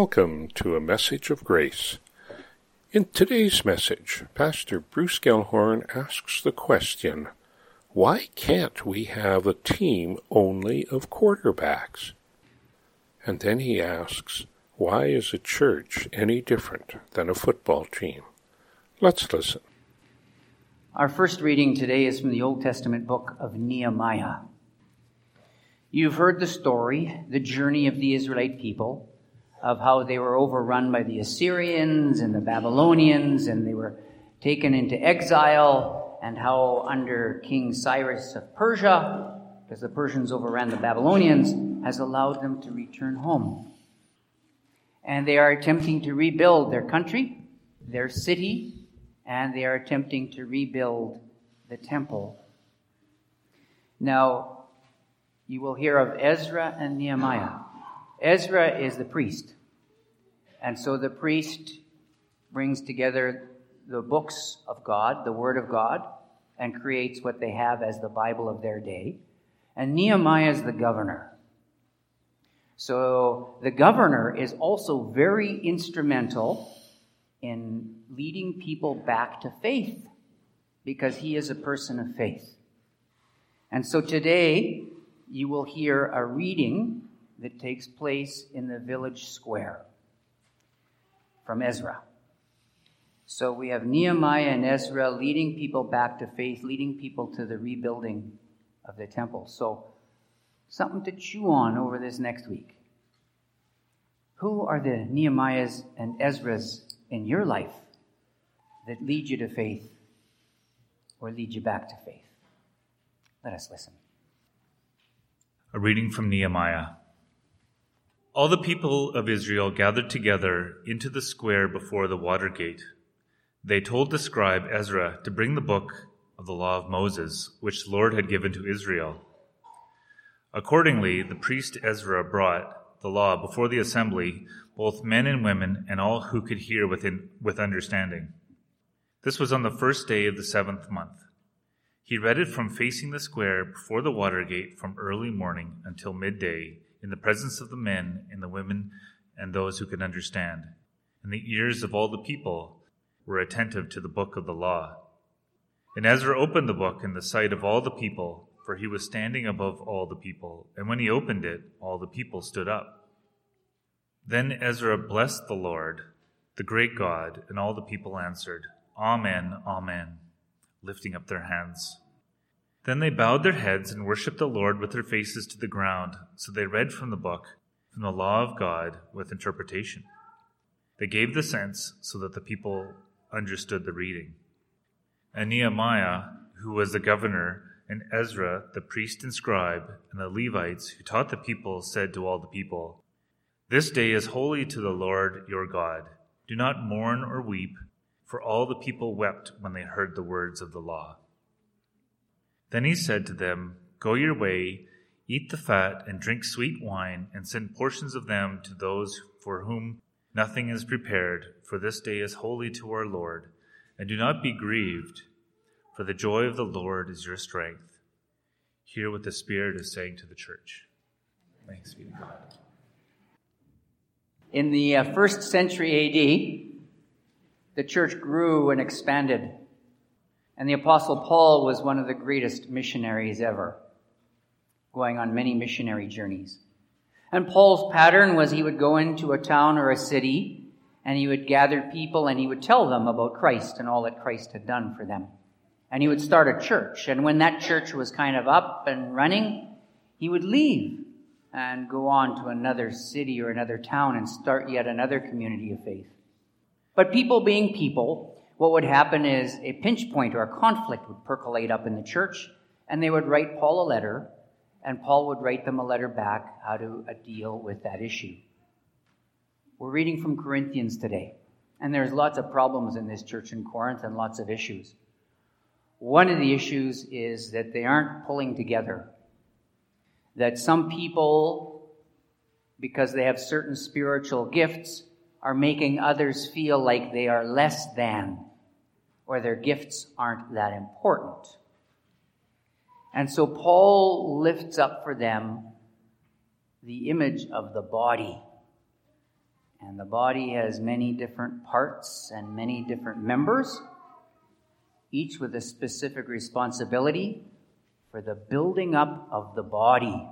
Welcome to a message of grace. In today's message, Pastor Bruce Gelhorn asks the question why can't we have a team only of quarterbacks? And then he asks, why is a church any different than a football team? Let's listen. Our first reading today is from the Old Testament book of Nehemiah. You've heard the story, the journey of the Israelite people, of how they were overrun by the Assyrians and the Babylonians, and they were taken into exile, and how under King Cyrus of Persia, because the Persians overran the Babylonians, has allowed them to return home. And they are attempting to rebuild their country, their city, and they are attempting to rebuild the temple. Now, you will hear of Ezra and Nehemiah. Ezra is the priest. And so the priest brings together the books of God, the Word of God, and creates what they have as the Bible of their day. And Nehemiah is the governor. So the governor is also very instrumental in leading people back to faith because he is a person of faith. And so today, you will hear a reading that takes place in the village square from Ezra. So we have Nehemiah and Ezra leading people back to faith, leading people to the rebuilding of the temple. So, something to chew on over this next week. Who are the Nehemiahs and Ezras in your life that lead you to faith or lead you back to faith? Let us listen. A reading from Nehemiah. All the people of Israel gathered together into the square before the water gate. They told the scribe Ezra to bring the book of the law of Moses, which the Lord had given to Israel. Accordingly, the priest Ezra brought the law before the assembly, both men and women, and all who could hear within, with understanding. This was on the first day of the seventh month. He read it from facing the square before the water gate from early morning until midday, in the presence of the men and the women and those who could understand. And the ears of all the people were attentive to the book of the law. And Ezra opened the book in the sight of all the people, for he was standing above all the people. And when he opened it, all the people stood up. Then Ezra blessed the Lord, the great God, and all the people answered, Amen, Amen lifting up their hands. Then they bowed their heads and worshipped the Lord with their faces to the ground. So they read from the book, from the law of God, with interpretation. They gave the sense so that the people understood the reading. And Nehemiah, who was the governor, and Ezra, the priest and scribe, and the Levites who taught the people, said to all the people, This day is holy to the Lord your God. Do not mourn or weep for all the people wept when they heard the words of the law. Then he said to them, Go your way, eat the fat, and drink sweet wine, and send portions of them to those for whom nothing is prepared, for this day is holy to our Lord. And do not be grieved, for the joy of the Lord is your strength. Hear what the Spirit is saying to the church. Thanks be to God. In the uh, first century AD, the church grew and expanded. And the Apostle Paul was one of the greatest missionaries ever, going on many missionary journeys. And Paul's pattern was he would go into a town or a city and he would gather people and he would tell them about Christ and all that Christ had done for them. And he would start a church. And when that church was kind of up and running, he would leave and go on to another city or another town and start yet another community of faith. But people being people, what would happen is a pinch point or a conflict would percolate up in the church, and they would write Paul a letter, and Paul would write them a letter back how to uh, deal with that issue. We're reading from Corinthians today, and there's lots of problems in this church in Corinth and lots of issues. One of the issues is that they aren't pulling together. That some people, because they have certain spiritual gifts, are making others feel like they are less than or their gifts aren't that important. And so Paul lifts up for them the image of the body. And the body has many different parts and many different members, each with a specific responsibility for the building up of the body.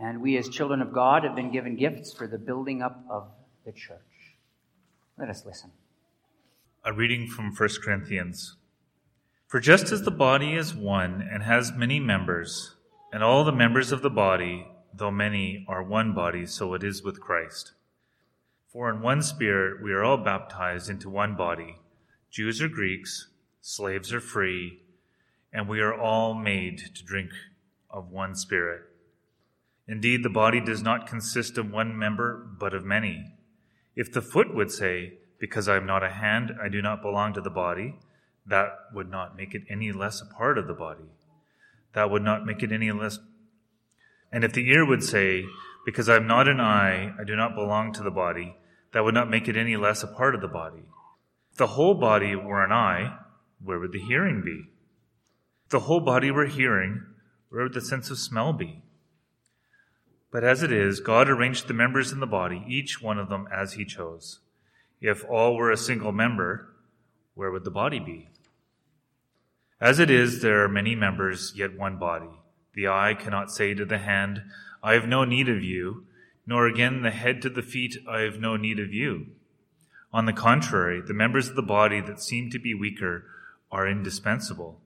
And we, as children of God, have been given gifts for the building up of the church. Let us listen. A reading from 1 Corinthians. For just as the body is one and has many members, and all the members of the body, though many, are one body, so it is with Christ. For in one Spirit we are all baptized into one body, Jews or Greeks, slaves or free, and we are all made to drink of one Spirit. Indeed, the body does not consist of one member, but of many. If the foot would say, Because I am not a hand, I do not belong to the body, that would not make it any less a part of the body. That would not make it any less. And if the ear would say, Because I am not an eye, I do not belong to the body, that would not make it any less a part of the body. If the whole body were an eye, where would the hearing be? If the whole body were hearing, where would the sense of smell be? But as it is, God arranged the members in the body, each one of them as he chose. If all were a single member, where would the body be? As it is, there are many members, yet one body. The eye cannot say to the hand, I have no need of you, nor again the head to the feet, I have no need of you. On the contrary, the members of the body that seem to be weaker are indispensable.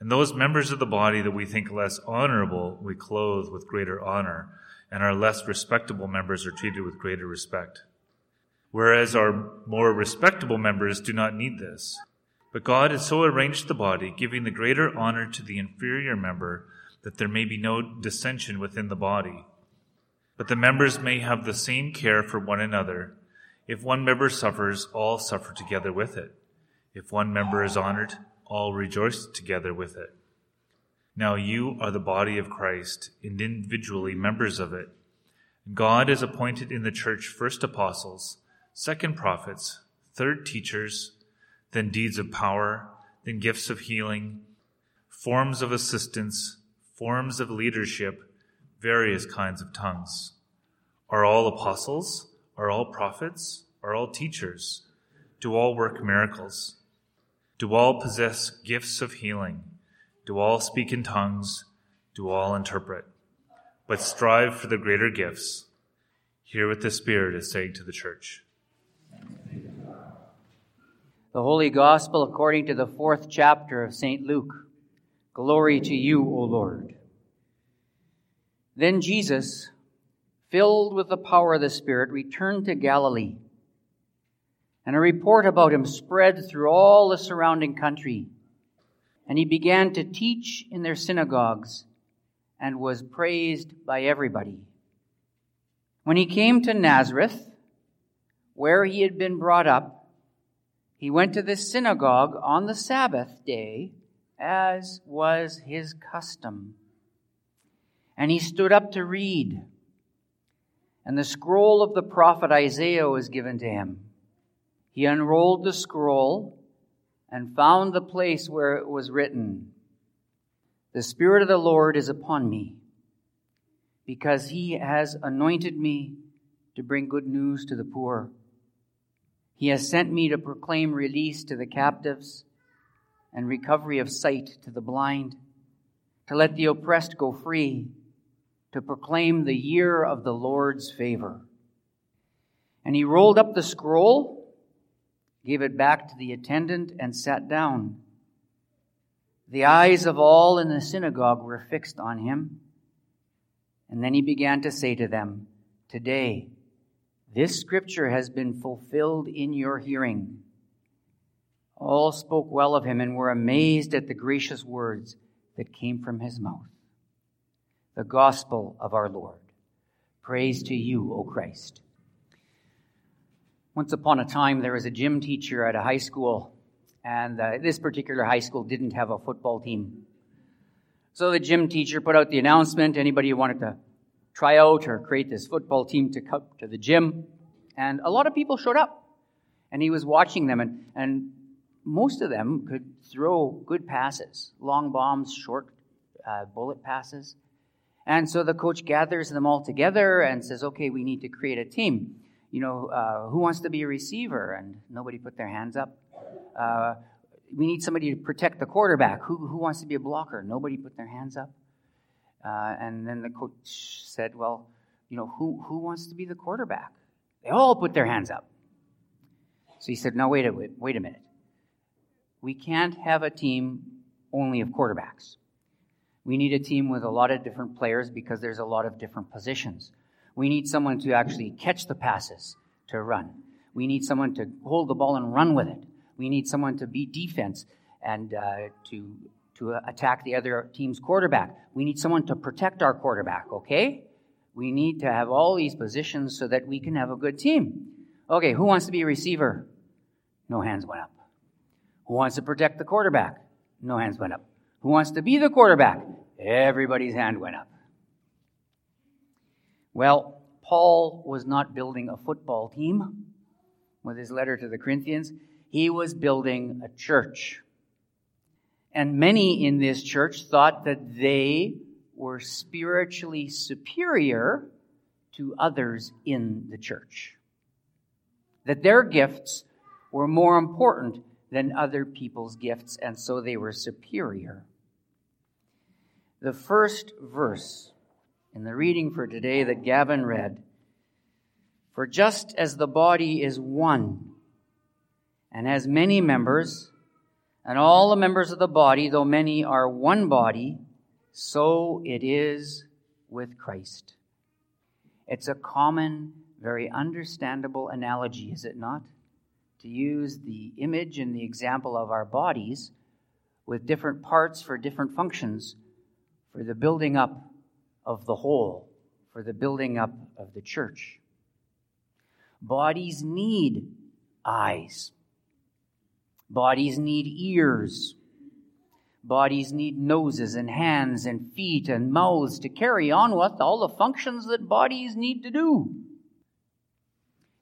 And those members of the body that we think less honorable, we clothe with greater honor, and our less respectable members are treated with greater respect. Whereas our more respectable members do not need this. But God has so arranged the body, giving the greater honor to the inferior member, that there may be no dissension within the body but the members may have the same care for one another. If one member suffers, all suffer together with it. If one member is honored, all rejoice together with it. Now you are the body of Christ and individually members of it. God has appointed in the church first apostles, second prophets, third teachers, then deeds of power, then gifts of healing, forms of assistance, forms of leadership, various kinds of tongues. Are all apostles? Are all prophets? Are all teachers? Do all work miracles? Do all possess gifts of healing? Do all speak in tongues? Do all interpret? But strive for the greater gifts. Hear what the Spirit is saying to the church. The Holy Gospel according to the fourth chapter of St. Luke. Glory to you, O Lord. Then Jesus, filled with the power of the Spirit, returned to Galilee. And a report about him spread through all the surrounding country. And he began to teach in their synagogues and was praised by everybody. When he came to Nazareth, where he had been brought up, he went to the synagogue on the Sabbath day, as was his custom and he stood up to read. And the scroll of the prophet Isaiah was given to him. He unrolled the scroll and found the place where it was written, The Spirit of the Lord is upon me, because he has anointed me to bring good news to the poor. He has sent me to proclaim release to the captives and recovery of sight to the blind, to let the oppressed go free to proclaim the year of the Lord's favor. And he rolled up the scroll, gave it back to the attendant, and sat down. The eyes of all in the synagogue were fixed on him. And then he began to say to them, Today, this scripture has been fulfilled in your hearing. All spoke well of him and were amazed at the gracious words that came from his mouth the gospel of our Lord. Praise to you, O Christ. Once upon a time, there was a gym teacher at a high school, and uh, this particular high school didn't have a football team. So the gym teacher put out the announcement anybody who wanted to try out or create this football team to come to the gym. And a lot of people showed up. And he was watching them, and, and most of them could throw good passes long bombs, short uh, bullet passes. And so the coach gathers them all together and says, okay, we need to create a team. You know, uh, who wants to be a receiver? And nobody put their hands up. Uh, we need somebody to protect the quarterback. Who, who wants to be a blocker? Nobody put their hands up. Uh, and then the coach said, well, you know, who, who wants to be the quarterback? They all put their hands up. So he said, no, wait a, wait a minute. We can't have a team only of quarterbacks. We need a team with a lot of different players because there's a lot of different positions. We need someone to actually catch the passes to run. We need someone to hold the ball and run with it. We need someone to be defense and uh, to to attack the other team's quarterback. We need someone to protect our quarterback. Okay, we need to have all these positions so that we can have a good team. Okay, who wants to be a receiver? No hands went up. Who wants to protect the quarterback? No hands went up. Who wants to be the quarterback? Everybody's hand went up. Well, Paul was not building a football team with his letter to the Corinthians. He was building a church. And many in this church thought that they were spiritually superior to others in the church. That their gifts were more important than other people's gifts, and so they were superior. The first verse in the reading for today that Gavin read For just as the body is one and has many members, and all the members of the body, though many, are one body, so it is with Christ. It's a common, very understandable analogy, is it not? To use the image and the example of our bodies with different parts for different functions for the building up of the whole, for the building up of the church. Bodies need eyes. Bodies need ears. Bodies need noses and hands and feet and mouths to carry on with all the functions that bodies need to do.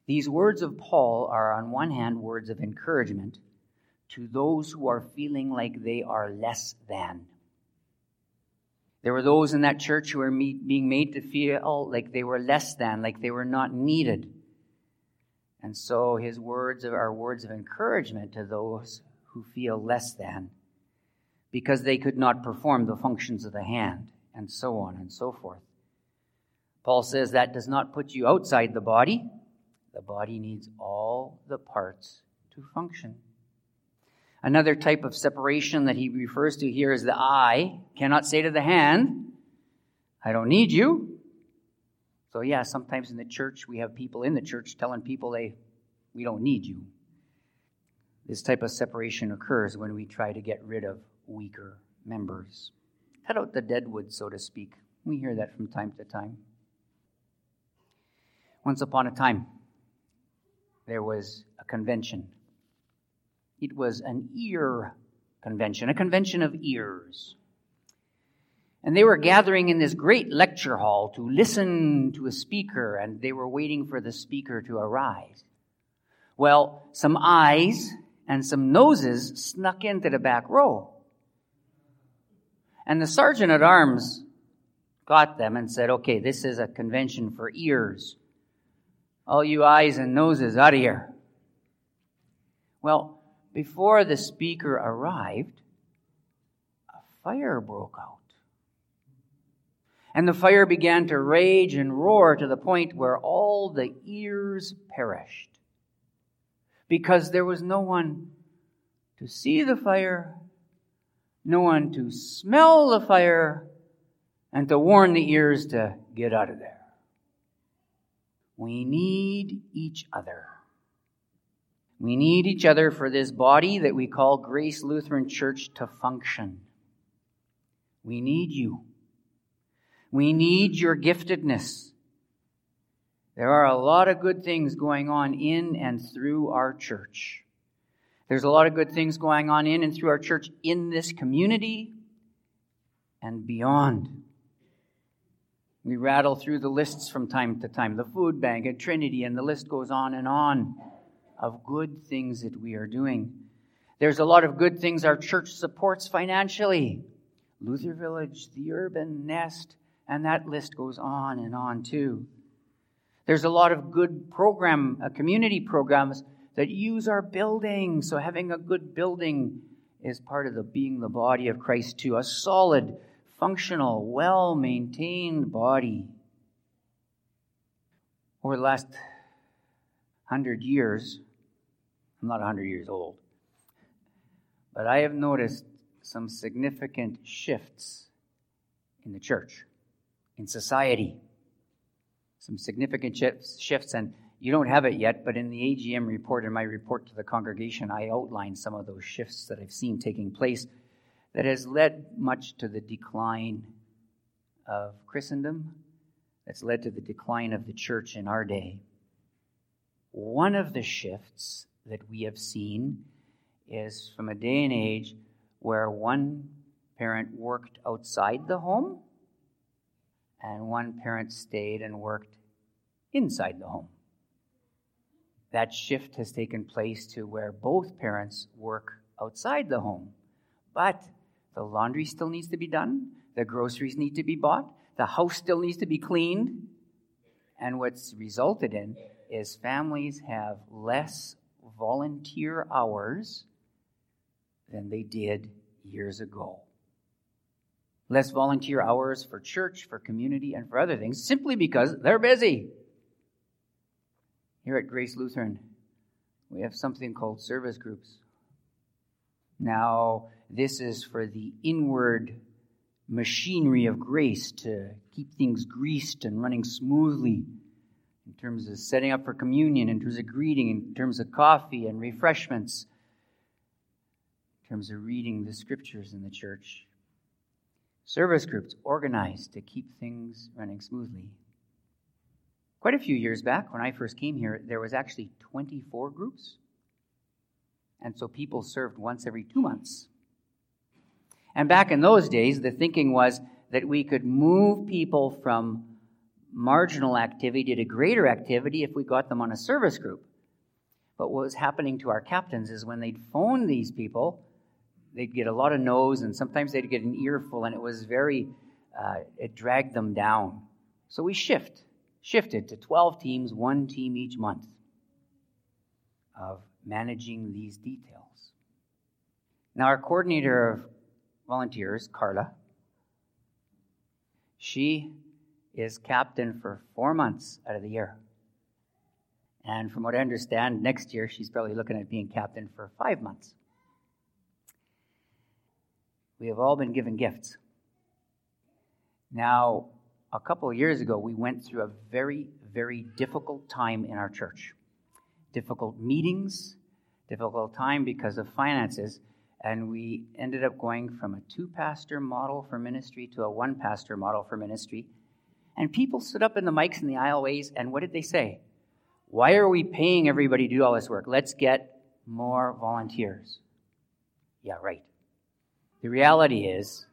These words of Paul are, on one hand, words of encouragement to those who are feeling like they are less than. There were those in that church who were being made to feel like they were less than, like they were not needed. And so his words are words of encouragement to those who feel less than because they could not perform the functions of the hand, and so on and so forth. Paul says that does not put you outside the body. The body needs all the parts to function. Another type of separation that he refers to here is the eye cannot say to the hand, I don't need you. So yeah, sometimes in the church we have people in the church telling people they we don't need you. This type of separation occurs when we try to get rid of weaker members. Cut out the deadwood, so to speak. We hear that from time to time. Once upon a time, there was a convention it was an ear convention, a convention of ears. And they were gathering in this great lecture hall to listen to a speaker, and they were waiting for the speaker to arrive. Well, some eyes and some noses snuck into the back row. And the sergeant at arms got them and said, okay, this is a convention for ears. All you eyes and noses out of here. Well, before the speaker arrived, a fire broke out. And the fire began to rage and roar to the point where all the ears perished. Because there was no one to see the fire, no one to smell the fire, and to warn the ears to get out of there. We need each other. We need each other for this body that we call Grace Lutheran Church to function. We need you. We need your giftedness. There are a lot of good things going on in and through our church. There's a lot of good things going on in and through our church in this community and beyond. We rattle through the lists from time to time the food bank at Trinity, and the list goes on and on of good things that we are doing. There's a lot of good things our church supports financially. Luther Village, the Urban Nest, and that list goes on and on too. There's a lot of good program, uh, community programs that use our building. So having a good building is part of the being the body of Christ too. A solid, functional, well-maintained body. Over the last hundred years, I'm not 100 years old, but I have noticed some significant shifts in the church, in society. Some significant shifts, and you don't have it yet, but in the AGM report, in my report to the congregation, I outlined some of those shifts that I've seen taking place that has led much to the decline of Christendom, that's led to the decline of the church in our day. One of the shifts that we have seen is from a day and age where one parent worked outside the home and one parent stayed and worked inside the home. That shift has taken place to where both parents work outside the home. But the laundry still needs to be done, the groceries need to be bought, the house still needs to be cleaned. And what's resulted in is families have less volunteer hours than they did years ago. Less volunteer hours for church, for community, and for other things simply because they're busy. Here at Grace Lutheran, we have something called service groups. Now, this is for the inward machinery of grace to keep things greased and running smoothly in terms of setting up for communion, in terms of greeting, in terms of coffee and refreshments, in terms of reading the scriptures in the church. Service groups organized to keep things running smoothly. Quite a few years back, when I first came here, there was actually 24 groups. And so people served once every two months. And back in those days, the thinking was that we could move people from marginal activity to greater activity if we got them on a service group. But what was happening to our captains is when they'd phone these people, they'd get a lot of no's and sometimes they'd get an earful, and it was very, uh, it dragged them down. So we shift, shifted to 12 teams, one team each month of managing these details. Now, our coordinator of volunteers, Carla, she is captain for four months out of the year. And from what I understand, next year she's probably looking at being captain for five months. We have all been given gifts. Now, a couple of years ago, we went through a very, very difficult time in our church. Difficult meetings, difficult time because of finances, and we ended up going from a two pastor model for ministry to a one pastor model for ministry. And people stood up in the mics in the aisleways, and what did they say? Why are we paying everybody to do all this work? Let's get more volunteers. Yeah, right. The reality is,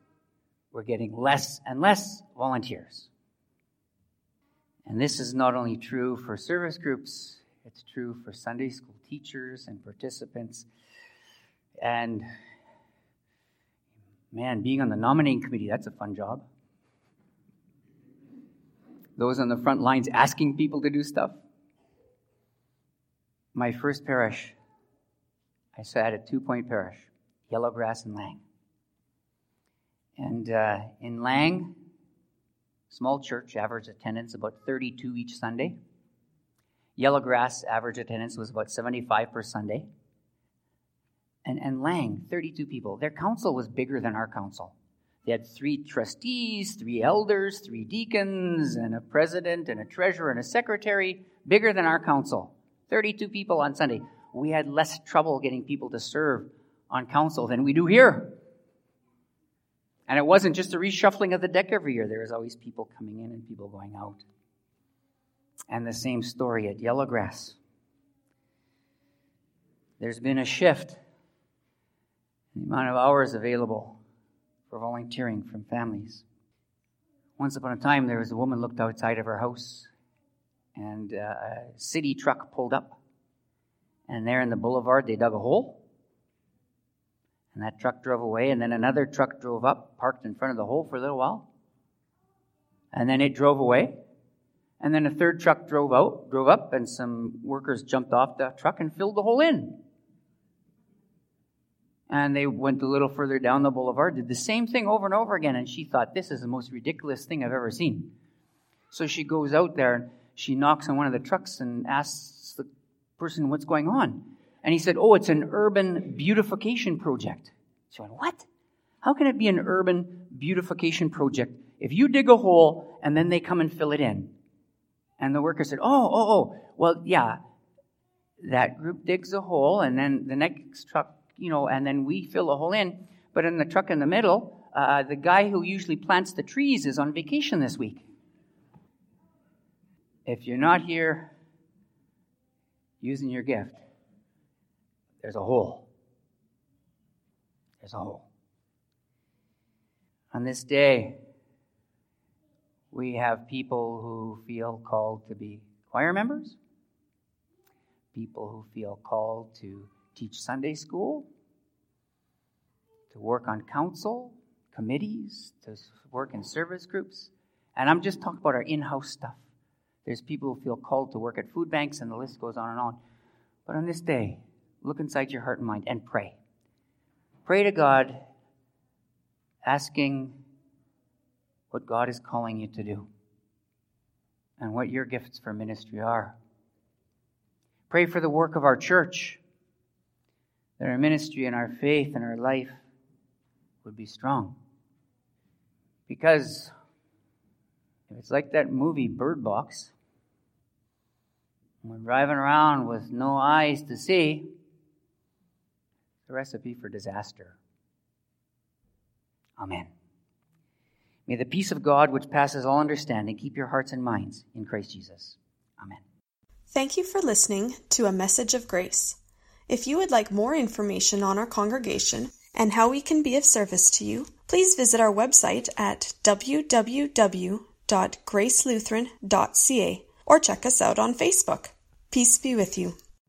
we're getting less and less volunteers. And this is not only true for service groups, it's true for Sunday school teachers and participants. And man, being on the nominating committee, that's a fun job those on the front lines asking people to do stuff. My first parish, I sat at Two Point Parish, Yellowgrass and Lang. And uh, in Lang, small church, average attendance about 32 each Sunday. Yellowgrass, average attendance was about 75 per Sunday. And, and Lang, 32 people. Their council was bigger than our council. They had three trustees, three elders, three deacons, and a president, and a treasurer, and a secretary, bigger than our council. 32 people on Sunday. We had less trouble getting people to serve on council than we do here. And it wasn't just a reshuffling of the deck every year. There was always people coming in and people going out. And the same story at Yellowgrass. There's been a shift in the amount of hours available for volunteering from families. Once upon a time, there was a woman looked outside of her house, and uh, a city truck pulled up. And there in the boulevard, they dug a hole. And that truck drove away, and then another truck drove up, parked in front of the hole for a little while. And then it drove away. And then a third truck drove out, drove up, and some workers jumped off the truck and filled the hole in. And they went a little further down the boulevard, did the same thing over and over again, and she thought, this is the most ridiculous thing I've ever seen. So she goes out there and she knocks on one of the trucks and asks the person what's going on. And he said, Oh, it's an urban beautification project. She went, What? How can it be an urban beautification project if you dig a hole and then they come and fill it in? And the worker said, Oh, oh, oh, well, yeah, that group digs a hole and then the next truck, you know, and then we fill a hole in. But in the truck in the middle, uh, the guy who usually plants the trees is on vacation this week. If you're not here using your gift, there's a hole. There's a hole. On this day, we have people who feel called to be choir members, people who feel called to teach Sunday school, to work on council, committees, to work in service groups. And I'm just talking about our in house stuff. There's people who feel called to work at food banks, and the list goes on and on. But on this day, look inside your heart and mind and pray. Pray to God, asking what God is calling you to do and what your gifts for ministry are. Pray for the work of our church, that our ministry and our faith and our life would be strong. Because if it's like that movie Bird Box, we're driving around with no eyes to see, the recipe for disaster. Amen. May the peace of God, which passes all understanding, keep your hearts and minds in Christ Jesus. Amen. Thank you for listening to a message of grace. If you would like more information on our congregation and how we can be of service to you, please visit our website at www.gracelutheran.ca or check us out on Facebook. Peace be with you.